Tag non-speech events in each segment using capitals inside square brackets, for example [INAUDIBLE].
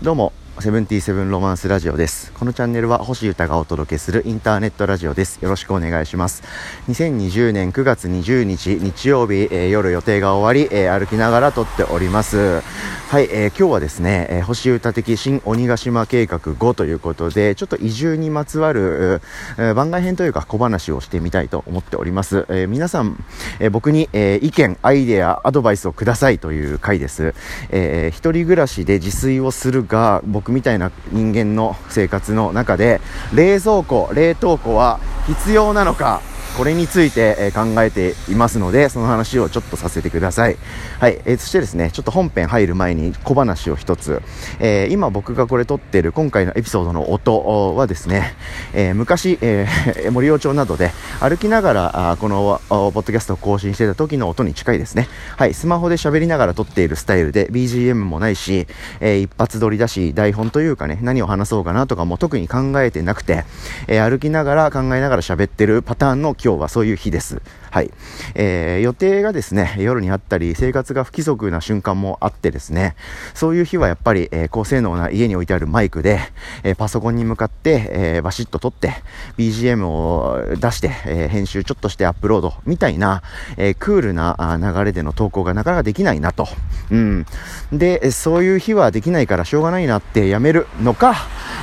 どうも、セブンティーセブンロマンスラジオです。このチャンネルは星歌がお届けするインターネットラジオです。よろしくお願いします。2020年9月20日日曜日、えー、夜予定が終わり、えー、歩きながら撮っております。はい、えー、今日はですね、え星歌的新鬼ヶ島計画5ということで、ちょっと移住にまつわる、え番外編というか小話をしてみたいと思っております。え皆さん、え僕に、え意見、アイデア、アドバイスをくださいという回です。え一人暮らしで自炊をするが、僕みたいな人間の生活の中で冷蔵庫冷凍庫は必要なのかこれについて、え考えていますので、その話をちょっとさせてください。はい、えー、そしてですね、ちょっと本編入る前に小話を一つ。えー、今僕がこれ撮ってる今回のエピソードの音はですね、えー、昔、えー、[LAUGHS] 森尾町などで歩きながら、あこのポッドキャストを更新してた時の音に近いですね。はい、スマホで喋りながら撮っているスタイルで BGM もないし、えー、一発撮りだし、台本というかね、何を話そうかなとかも特に考えてなくて、えー、歩きながら考えながら喋ってるパターンの記今日はそういう日です。はい。えー、予定がですね、夜にあったり、生活が不規則な瞬間もあってですね、そういう日はやっぱり、えー、高性能な家に置いてあるマイクで、えー、パソコンに向かって、えー、バシッと撮って、BGM を出して、えー、編集ちょっとしてアップロードみたいな、えー、クールな流れでの投稿がなかなかできないなと。うん。で、そういう日はできないからしょうがないなってやめるのか、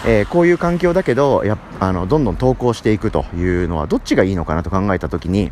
えー、こういう環境だけど、やあの、どんどん投稿していくというのはどっちがいいのかなと考えたときに、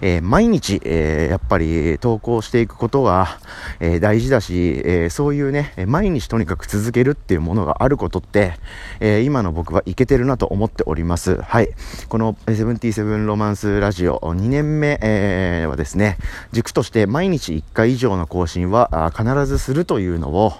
えー、毎日、えー、やっぱり投稿していくことが、えー、大事だし、えそういうね、毎日とにかく続けるっていうものがあることって、え今の僕はいけてるなと思っております。はい。このセブンティーセブンロマンスラジオ2年目、えはですね、軸として毎日1回以上の更新は必ずするというのを、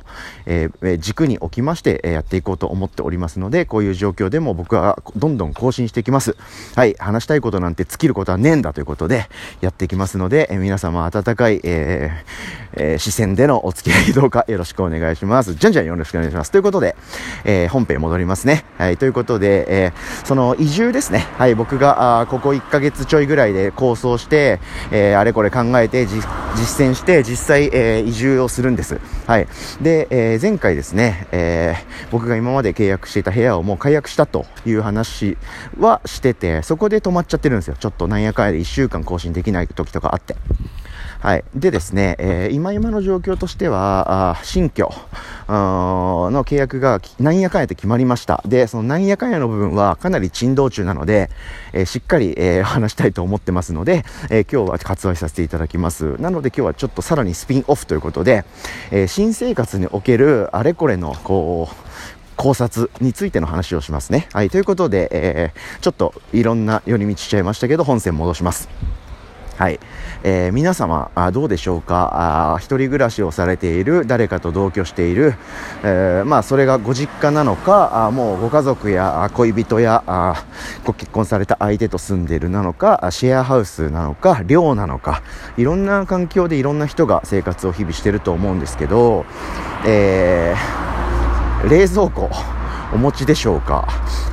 え軸に置きまして、やっていこうと思っておりますので、こういう状況でも僕はどんどん更新していきます。はい。話したいことなんて尽きることはねえんだということで、やっていきますので、え皆様温かい、えーえー、視線でのお付き合いどうかよろしくお願いします。じゃんじゃんよろしくお願いします。ということで、えー、本編戻りますね。はい、ということで、えー、その移住ですね。はい、僕が、あここ1ヶ月ちょいぐらいで構想して、えー、あれこれ考えて、実践して、実際、えー、移住をするんです。はい。で、えー、前回ですね、えー、僕が今まで契約していた部屋をもう解約したという話はしてて、そこで止まっちゃってるんですよ。ちょっとなんやかんやで1週間更更新できない時とかあって。はい。でですね、えー、今今の状況としては、新居の契約がなんやかんやと決まりました。で、そのなんやかんやの部分はかなり珍道中なので、えー、しっかり、えー、話したいと思ってますので、え今日は割愛させていただきます。なので今日はちょっとさらにスピンオフということで、え新生活におけるあれこれの、こう、考察についての話をしますね。はい、ということで、え、ちょっといろんな寄り道しちゃいましたけど、本線戻します。はい。えー、皆様あ、どうでしょうか？あ、一人暮らしをされている、誰かと同居している、えー、まあ、それがご実家なのか、あもうご家族や恋人やあご結婚された相手と住んでいるなのか、シェアハウスなのか、寮なのか、いろんな環境でいろんな人が生活を日々してると思うんですけど、えー、冷蔵庫。お持ちでしょうか？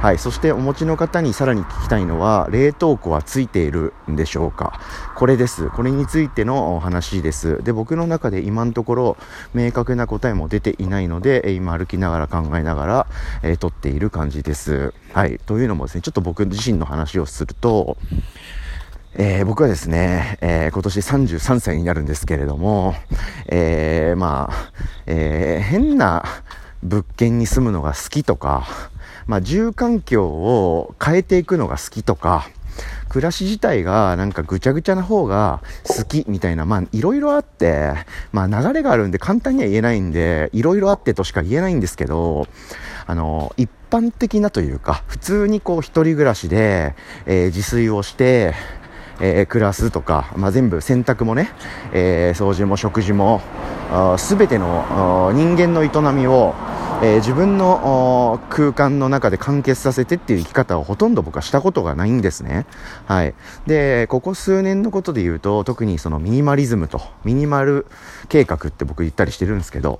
はい。そしてお持ちの方にさらに聞きたいのは、冷凍庫はついているんでしょうか？これです。これについてのお話です。で、僕の中で今のところ明確な答えも出ていないので、今歩きながら考えながら、えー、撮っている感じです。はい。というのもですね、ちょっと僕自身の話をすると、えー、僕はですね、えー、今年33歳になるんですけれども、えー、まあ、えー変な物件に住むのが好きとか、まあ、住環境を変えていくのが好きとか、暮らし自体がなんかぐちゃぐちゃな方が好きみたいな、まあいろいろあって、まあ流れがあるんで簡単には言えないんで、いろいろあってとしか言えないんですけど、あの、一般的なというか、普通にこう一人暮らしで、えー、自炊をして、えー、暮らすとか、まあ、全部洗濯もね、えー、掃除も食事も、すべての人間の営みを、えー、自分の空間の中で完結させてっていう生き方をほとんど僕はしたことがないんですね。はい。で、ここ数年のことで言うと、特にそのミニマリズムと、ミニマル計画って僕言ったりしてるんですけど、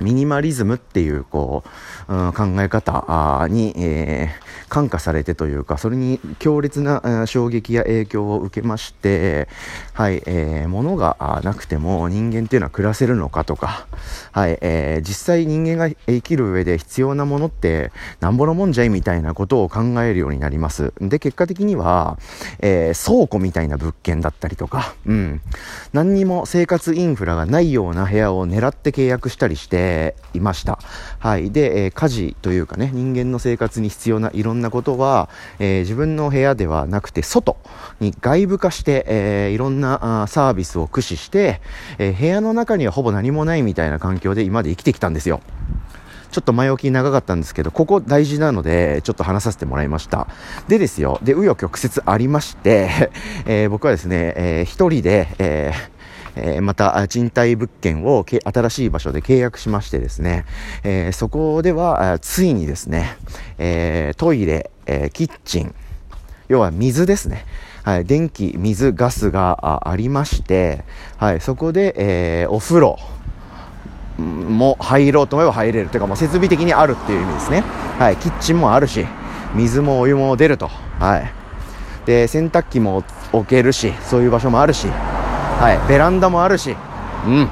ミニマリズムっていうこう、うん、考え方に、えー、感化されてというかそれに強烈な衝撃や影響を受けまして、はいえー、物がなくても人間っていうのは暮らせるのかとか、はいえー、実際人間が生きる上で必要なものってなんぼのもんじゃいみたいなことを考えるようになります。で結果的には、えー、倉庫みたいな物件だったりとか、うん、何にも生活インフラがないような部屋を狙って契約したりしていました。はい。で、えー、家事というかね、人間の生活に必要ないろんなことは、えー、自分の部屋ではなくて、外に外部化して、えー、いろんなあサービスを駆使して、え部屋の中にはほぼ何もないみたいな環境で今まで生きてきたんですよ。ちょっと前置き長かったんですけど、ここ大事なので、ちょっと話させてもらいました。でですよ、で、紆余曲折ありまして、[LAUGHS] えー、僕はですね、えー、一人で、えーえー、また賃貸物件を新しい場所で契約しましてですね、えー、そこではついにですね、えー、トイレ、えキッチン、要は水ですね。はい、電気、水、ガスがありまして、はい、そこで、えお風呂、も入ろうと思えば入れるというかもう設備的にあるっていう意味ですね。はい、キッチンもあるし、水もお湯も出ると。はい。で、洗濯機も置けるし、そういう場所もあるし、はい、ベランダもあるし、うん、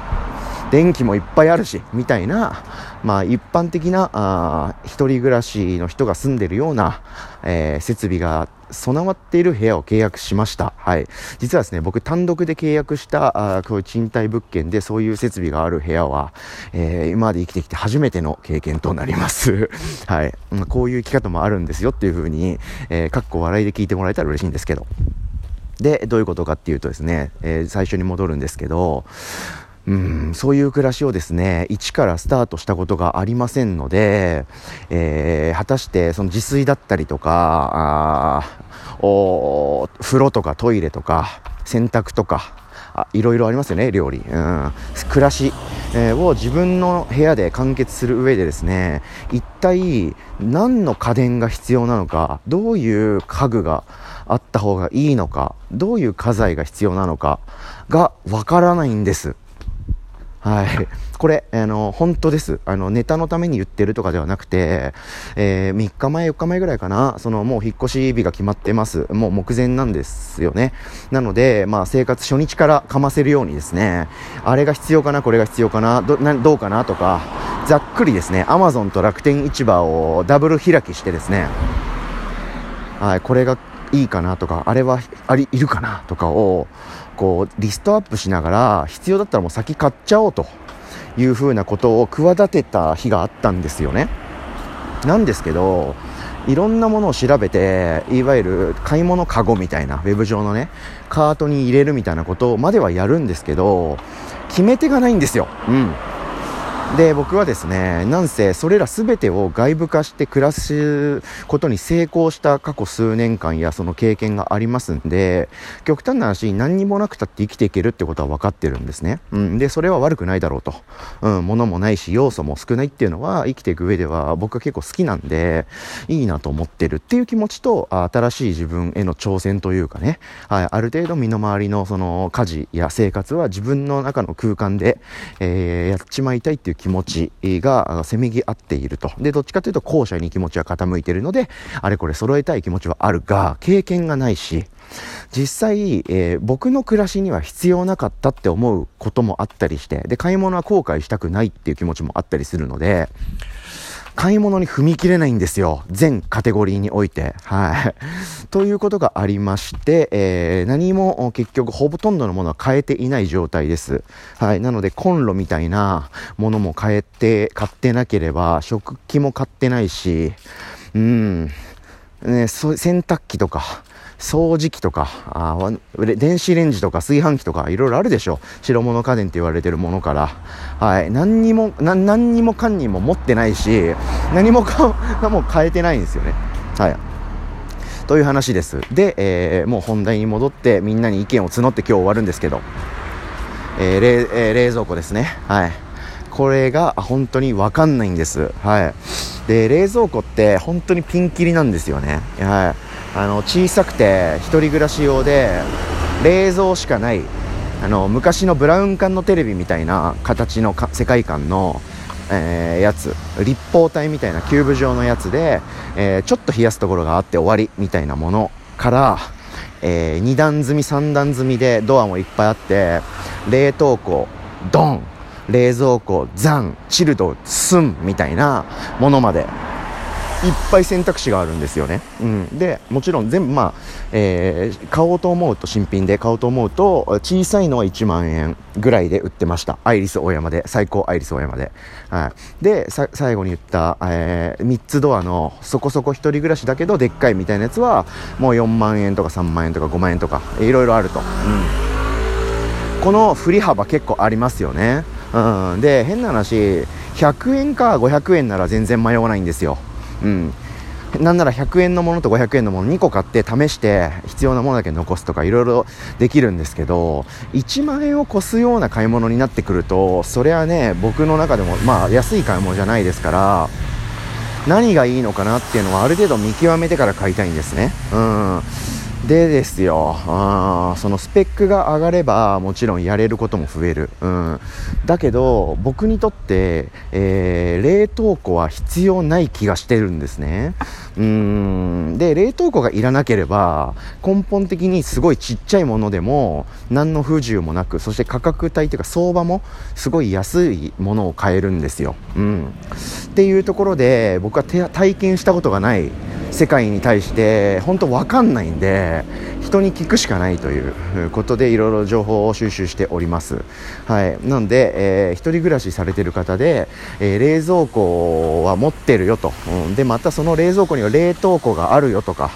電気もいっぱいあるし、みたいな、まあ一般的な、あ一人暮らしの人が住んでるような、えー、設備が備わっている部屋を契約しました。はい。実はですね、僕単独で契約した、あこういう賃貸物件でそういう設備がある部屋は、えー、今まで生きてきて初めての経験となります。[LAUGHS] はい。まあ、こういう生き方もあるんですよっていうふうに、えー、かっこ笑いで聞いてもらえたら嬉しいんですけど。で、どういうことかっていうとですね、えー、最初に戻るんですけど、うん、そういう暮らしをですね、一からスタートしたことがありませんので、えー、果たしてその自炊だったりとか、あお風呂とかトイレとか、洗濯とか、いろいろありますよね、料理。うん、暮らし、えー、を自分の部屋で完結する上でですね、一体何の家電が必要なのか、どういう家具があった方がいいのか、どういう家財が必要なのかがわからないんです。はい。これ、あの、本当です。あの、ネタのために言ってるとかではなくて、えー、3日前、4日前ぐらいかな、その、もう引っ越し日が決まってます。もう目前なんですよね。なので、まあ、生活初日からかませるようにですね、あれが必要かな、これが必要かな、ど、などうかなとか、ざっくりですね、アマゾンと楽天市場をダブル開きしてですね、はい、これがいいかなとか、あれはあり、いるかなとかを、こう、リストアップしながら、必要だったらもう先買っちゃおうというふうなことを企てた日があったんですよね。なんですけど、いろんなものを調べて、いわゆる買い物カゴみたいな、ウェブ上のね、カートに入れるみたいなことまではやるんですけど、決め手がないんですよ。うん。で、僕はですね、なんせそれら全てを外部化して暮らすことに成功した過去数年間やその経験がありますんで、極端な話、何にもなくたって生きていけるってことは分かってるんですね。うん。で、それは悪くないだろうと。うん、物もないし、要素も少ないっていうのは生きていく上では僕は結構好きなんで、いいなと思ってるっていう気持ちと、新しい自分への挑戦というかね、はい、ある程度身の回りのその家事や生活は自分の中の空間で、えー、やっちまいたいっていう気気持ちがせめぎ合っていると。で、どっちかというと後者に気持ちは傾いているので、あれこれ揃えたい気持ちはあるが、経験がないし、実際、えー、僕の暮らしには必要なかったって思うこともあったりして、で、買い物は後悔したくないっていう気持ちもあったりするので、買い物に踏み切れないんですよ。全カテゴリーにおいて。はい。[LAUGHS] ということがありまして、えー、何も結局ほとんどのものは変えていない状態です。はい。なのでコンロみたいなものも変えて、買ってなければ、食器も買ってないし、うん。ね、洗濯機とか、掃除機とかあ、電子レンジとか炊飯器とかいろいろあるでしょう。白物家電って言われてるものから。はい。何にも、何にもかんにも持ってないし、何もかも変えてないんですよね。はい。という話です。で、えー、もう本題に戻ってみんなに意見を募って今日終わるんですけど、えー、冷えー、冷蔵庫ですね。はい。これが本当にわかんないんです。はい。で、冷蔵庫って本当にピンキリなんですよね。はい。あの小さくて1人暮らし用で冷蔵しかないあの昔のブラウン管のテレビみたいな形の世界観のえー、やつ立方体みたいなキューブ状のやつで、えー、ちょっと冷やすところがあって終わりみたいなものから、えー、2段積み3段積みでドアもいっぱいあって冷凍庫ドン冷蔵庫ザンチルドスンみたいなものまでいっぱい選択肢があるんですよね、うん、でもちろん全部まあ、えー、買おうと思うと新品で買おうと思うと小さいのは1万円ぐらいで売ってました。アイリス大山で。最高アイリス大山で、はい、で最後に言った、えー、3つドアのそこそこ1人暮らしだけどでっかいみたいなやつはもう4万円とか3万円とか5万円とかいろいろあると、うん、この振り幅結構ありますよね、うん、で変な話100円か500円なら全然迷わないんですよ。うん。なんなら100円のものと500円のもの2個買って試して必要なものだけ残すとかいろいろできるんですけど1万円を超すような買い物になってくるとそれはね僕の中でもまあ安い買い物じゃないですから何がいいのかなっていうのはある程度見極めてから買いたいんですね。うん。でですよ。あそのスペックが上がればもちろんやれることも増える、うん、だけど僕にとって、えー、冷凍庫は必要ない気がしてるんですね。うん。で冷凍庫がいらなければ根本的にすごいちっちゃいものでも何の不自由もなくそして価格帯というか相場もすごい安いものを買えるんですよ、うん、っていうところで僕は体験したことがない世界に対して本当分かんないんで人に聞くしかないということでいろいろ情報を収集しております、はい、なので、えー、一人暮らしされてる方で、えー、冷蔵庫は持ってるよと、うん、でまたその冷蔵庫には冷凍庫があるよとか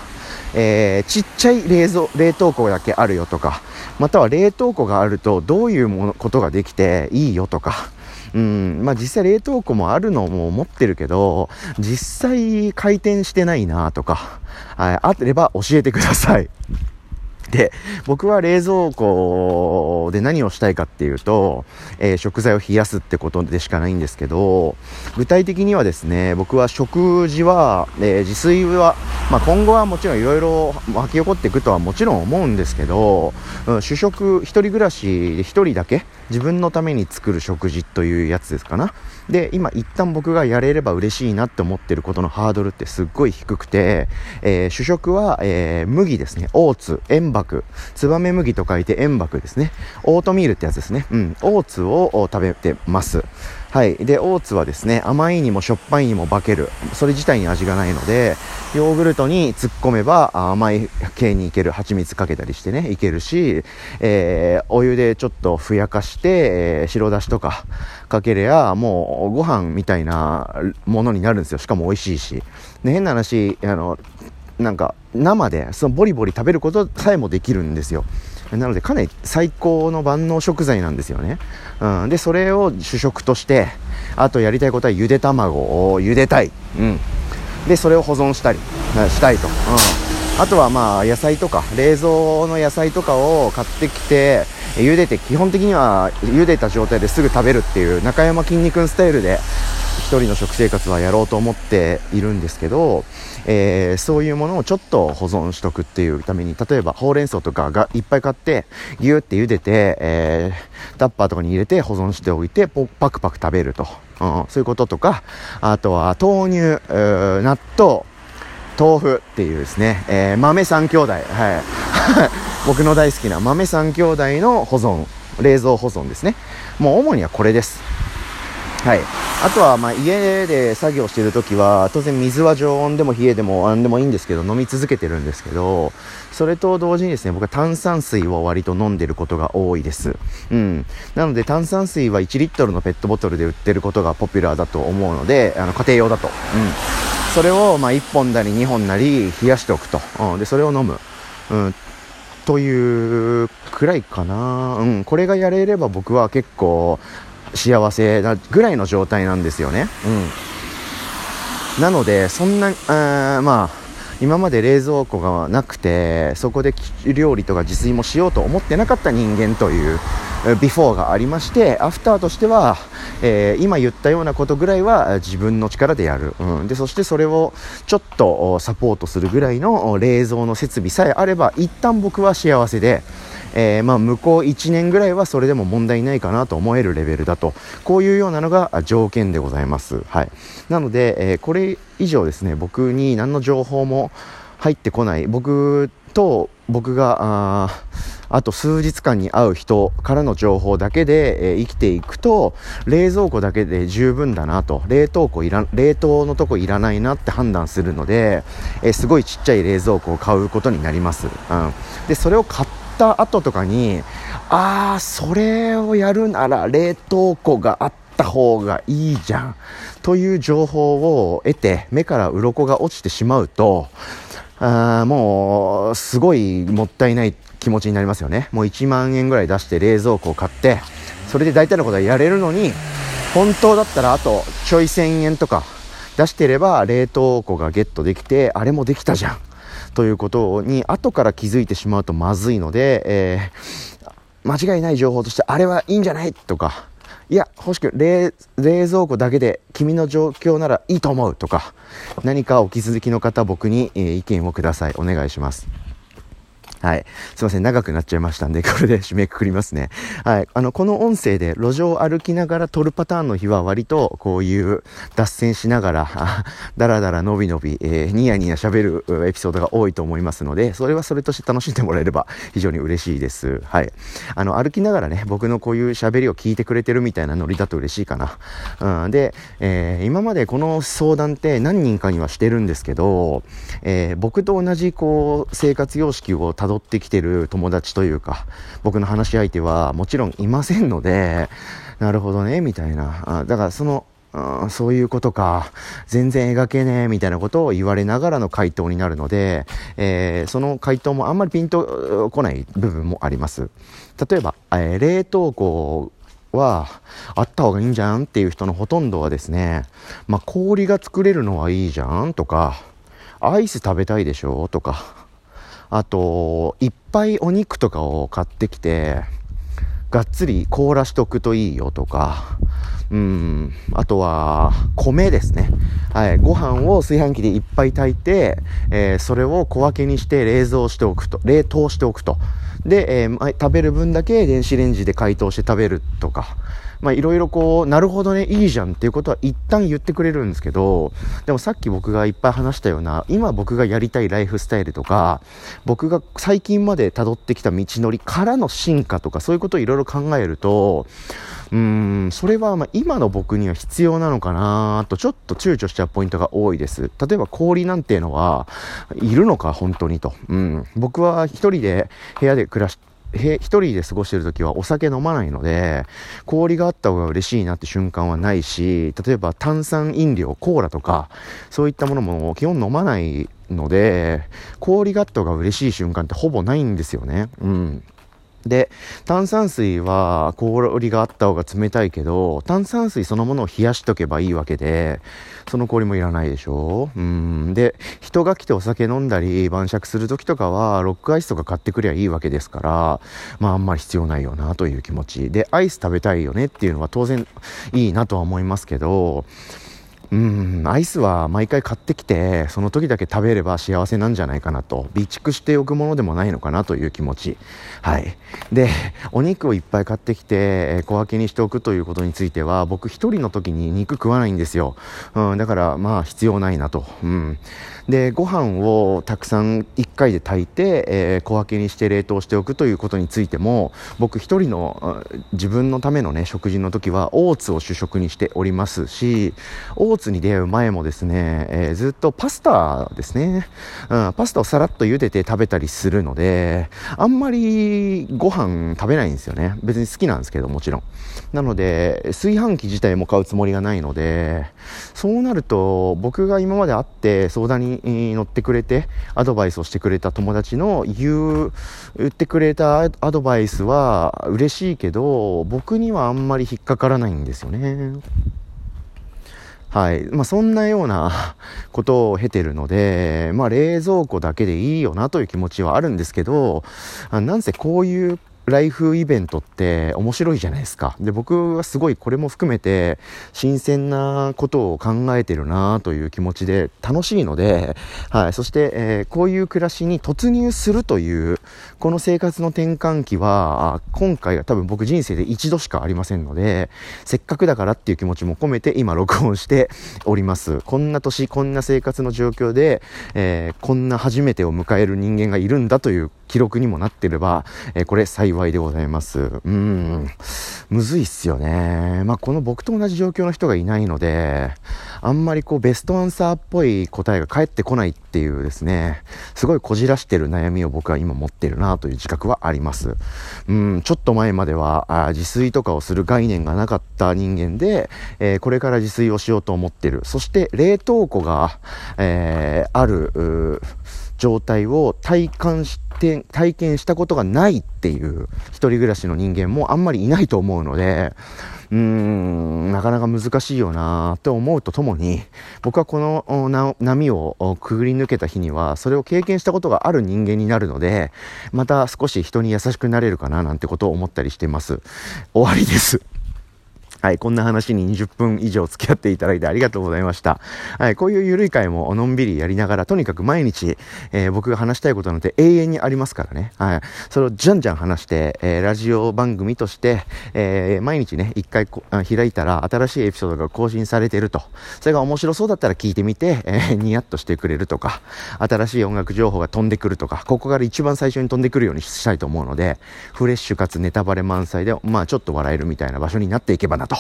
えー、ちっちゃい冷蔵冷凍庫だけあるよとかまたは冷凍庫があるとどういうものことができていいよとかうん、まあ実際冷凍庫もあるのも思ってるけど、実際回転してないなとか、はい、あれば教えてください。[LAUGHS] で、僕は冷蔵庫で何をしたいかっていうと、えー、食材を冷やすってことでしかないんですけど、具体的にはですね、僕は食事は、えー、自炊は、まあ、今後はもちろんいろいろ巻き起こっていくとはもちろん思うんですけど、うん、主食、一人暮らしで一人だけ自分のために作る食事というやつですかな。で、今一旦僕がやれれば嬉しいなって思ってることのハードルってすっごい低くて、えー、主食は、えー、麦ですね。オーツ、塩爆、ツバメ麦と書いて塩爆ですね。オートミールってやつですね。うん、オーツを食べてます。はい。で、オーツはですね、甘いにもしょっぱいにも化ける。それ自体に味がないので、ヨーグルトに突っ込めば甘い系にいける。蜂蜜かけたりしてね、いけるし、えー、お湯でちょっとふやかして、えー、白だしとかかけりゃ、もうご飯みたいなものになるんですよ。しかも美味しいし。で、変な話、あの、なんか生でそのボリボリ食べることさえもできるんですよ。なのでかなり最高の万能食材なんですよね。うん、で、それを主食として、あとやりたいことはゆで卵を茹でたい。うん。で、それを保存したり、したいと。うん。あとはまあ野菜とか、冷蔵の野菜とかを買ってきて、茹でて、基本的には茹でた状態ですぐ食べるっていう中山きんに君スタイルで人の食生活はやろうと思っているんですけど、えー、そういうものをちょっと保存しとくっていうために、例えばほうれん草とかがいっぱい買って、ギューって茹でて、えー、タッパーとかに入れて保存しておいて、パクパク食べると。うん、そういうこととか、あとは豆乳、納豆、豆腐っていうですね、えー、豆三兄弟、はい。[LAUGHS] 僕の大好きな豆三兄弟の保存、冷蔵保存ですね。もう主にはこれです。はい。あとは、まあ、家で作業してるときは、当然水は常温でも冷えでも何でもいいんですけど、飲み続けてるんですけど、それと同時にですね、僕は炭酸水を割と飲んでることが多いです。うん。なので、炭酸水は1リットルのペットボトルで売ってることがポピュラーだと思うので、あの、家庭用だと。うん。それを、まあ、1本なり2本なり冷やしておくと。うん。で、それを飲む。うん。というくらいかな。うん。これがやれれば僕は結構、幸せなぐらいの状態なんですよね。うん。なので、そんな、あまあ、今まで冷蔵庫がなくて、そこで料理とか自炊もしようと思ってなかった人間というビフォーがありましてアフターとしては、えー、今言ったようなことぐらいは自分の力でやる、うん、でそしてそれをちょっとサポートするぐらいの冷蔵の設備さえあれば一旦僕は幸せで、えー、まあ、向こう1年ぐらいはそれでも問題ないかなと思えるレベルだと。こういうようなのが条件でございます、はい、なので、えー、これ以上ですね僕に何の情報も入ってこない。僕と僕がああと数日間に会う人からの情報だけで、えー、生きていくと冷蔵庫だけで十分だなと。冷凍庫いら冷凍のとこいらないなって判断するので、えー、すごいちっちゃい冷蔵庫を買うことになります、うん、でそれを買った後とかにああそれをやるなら冷凍庫があった方がいいじゃん。という情報を得て目から鱗が落ちてしまうとあもうすごいもったいない気持ちになりますよね。もう1万円ぐらい出して冷蔵庫を買ってそれで大体のことはやれるのに本当だったらあとちょい1000円とか出してれば冷凍庫がゲットできてあれもできたじゃん。ということに後から気づいてしまうとまずいので、えー、間違いない情報としてあれはいいんじゃないとかいや、欲しく冷、冷蔵庫だけで君の状況ならいいと思うとか、何かお気づきの方、僕に、えー、意見をください。お願いします。はい。すいません。長くなっちゃいましたんで、これで [LAUGHS] 締めくくりますね。はい。あの、この音声で路上を歩きながら撮るパターンの日は割とこういう脱線しながら、だらだらのびのび、えー、ニヤニヤ喋るエピソードが多いと思いますので、それはそれとして楽しんでもらえれば非常に嬉しいです。はい。あの、歩きながらね、僕のこういう喋りを聞いてくれてるみたいなノリだと嬉しいかな。うん。で、えー、今までこの相談って何人かにはしてるんですけど、えー、僕と同じこう、生活様式をたど辿ってきてる友達というか、僕の話し相手はもちろんいませんので、なるほどね、みたいな。だからその、そういうことか。全然描けねえ、みたいなことを言われながらの回答になるので、えー、その回答もあんまりピンとこない部分もあります。例えば、えー、冷凍庫はあった方がいいんじゃんっていう人のほとんどはですね、まあ、氷が作れるのはいいじゃんとか、アイス食べたいでしょとか、あと、いっぱいお肉とかを買ってきて、がっつり凍らしとくといいよとか、うん、あとは、米ですね。はい、ご飯を炊飯器でいっぱい炊いて、えー、それを小分けにして冷蔵しておくと、冷凍しておくと。で、えー、食べる分だけ電子レンジで解凍して食べるとか、まあいろいろこう、なるほどね、いいじゃんっていうことは一旦言ってくれるんですけど、でもさっき僕がいっぱい話したような、今僕がやりたいライフスタイルとか、僕が最近まで辿ってきた道のりからの進化とか、そういうことをいろいろ考えると、うーん、それはまあ今の僕には必要なのかなと、ちょっと躊躇しちゃうポイントが多いです。例えば氷なんていうのは、いるのか、本当にと。うん。僕は一人で部屋で暮らして、一人で過ごしてる時はお酒飲まないので、氷があった方が嬉しいなって瞬間はないし、例えば炭酸飲料、コーラとか、そういったものも基本飲まないので、氷があった方が嬉しい瞬間ってほぼないんですよね。うん。で、炭酸水は氷があった方が冷たいけど、炭酸水そのものを冷やしとけばいいわけで、その氷もいらないでしょうん。で、人が来てお酒飲んだり晩酌する時とかは、ロックアイスとか買ってくりゃいいわけですから、まああんまり必要ないよなという気持ち。で、アイス食べたいよねっていうのは当然いいなとは思いますけど、うん、アイスは毎回買ってきて、その時だけ食べれば幸せなんじゃないかなと、備蓄しておくものでもないのかなという気持ち。はい。で、お肉をいっぱい買ってきて、小分けにしておくということについては、僕1人の時に肉食わないんですよ。うん、だからまあ必要ないなと。うん。で、ご飯をたくさん1回で炊いて、えー、小分けにして冷凍しておくということについても、僕一人の自分のためのね、食事の時はオーツを主食にしておりますし、オーツに出会う前もですね、えー、ずっとパスタですね、うん、パスタをさらっと茹でて食べたりするので、あんまりご飯食べないんですよね。別に好きなんですけど、もちろん。なので、炊飯器自体も買うつもりがないので、そうなると、僕が今まで会って相談に乗ってくれて、アドバイスをしてくれた友達の言う、言ってくれたアドバイスは嬉しいけど、僕にはあんまり引っかからないんですよね。はい。まあ、そんなような [LAUGHS] ことを経てるので、まあ、冷蔵庫だけでいいよなという気持ちはあるんですけど、なんせこういうライフイベントって面白いじゃないですか。で、僕はすごいこれも含めて新鮮なことを考えてるなという気持ちで楽しいので、はい。そして、えー、こういう暮らしに突入するという、この生活の転換期は、今回が多分僕人生で一度しかありませんので、せっかくだからっていう気持ちも込めて今録音しております。こんな年、こんな生活の状況で、えー、こんな初めてを迎える人間がいるんだという記録にもなってれば、えー、これ幸いでございます。うん、むずいっすよね。まあ、この僕と同じ状況の人がいないので、あんまりこうベストアンサーっぽい答えが返ってこないっていうですね、すごいこじらしてる悩みを僕は今持ってるなという自覚はあります。うん、ちょっと前まではあ自炊とかをする概念がなかった人間で、えー、これから自炊をしようと思ってる。そして冷凍庫が、えー、ある、状態を体感して体験したことがないっていう一人暮らしの人間もあんまりいないと思うのでうーんなかなか難しいよなと思うとともに僕はこの波をくぐり抜けた日にはそれを経験したことがある人間になるのでまた少し人に優しくなれるかななんてことを思ったりしてます。終わりです。はい、こんな話に20分以上付き合っていただいてありがとうございました。はい、こういうゆるい会ものんびりやりながら、とにかく毎日、えー、僕が話したいことなんて永遠にありますからね。はい、それをじゃんじゃん話して、えー、ラジオ番組として、えー、毎日ね、一回こ開いたら新しいエピソードが更新されてると。それが面白そうだったら聞いてみて、えー、ニヤッとしてくれるとか、新しい音楽情報が飛んでくるとか、ここから一番最初に飛んでくるようにしたいと思うので、フレッシュかつネタバレ満載で、まあちょっと笑えるみたいな場所になっていけばなと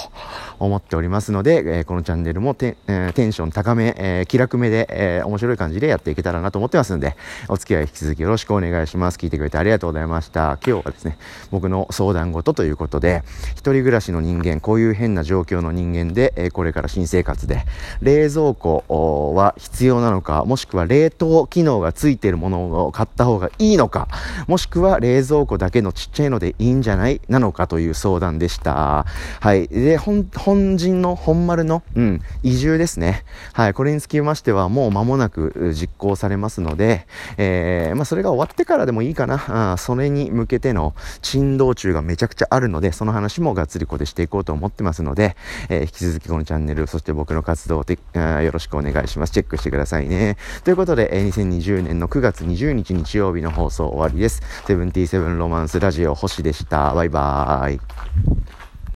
思っておりますので、えー、このチャンネルもテ,、えー、テンション高め、えー、気楽めで、えー、面白い感じでやっていけたらなと思ってますので、お付き合い引き続きよろしくお願いします。聞いてくれてありがとうございました。今日はですね、僕の相談事ということで、一人暮らしの人間、こういう変な状況の人間で、えー、これから新生活で、冷蔵庫は必要なのか、もしくは冷凍機能がついているものを買った方がいいのか、もしくは冷蔵庫だけのちっちゃいのでいいんじゃない？なのかという相談でした。はい。で、本陣の本丸の、うん、移住ですね。はい。これにつきましては、もう間もなく実行されますので、えー、まあ、それが終わってからでもいいかな。あそれに向けての珍道中がめちゃくちゃあるので、その話もがっつりこでしていこうと思ってますので、えー、引き続きこのチャンネル、そして僕の活動で、よろしくお願いします。チェックしてくださいね。ということで、えー、2020年の9月20日日曜日の放送終わりです。セブンティーセブンロマンスラジオ星でした。バイバーイ。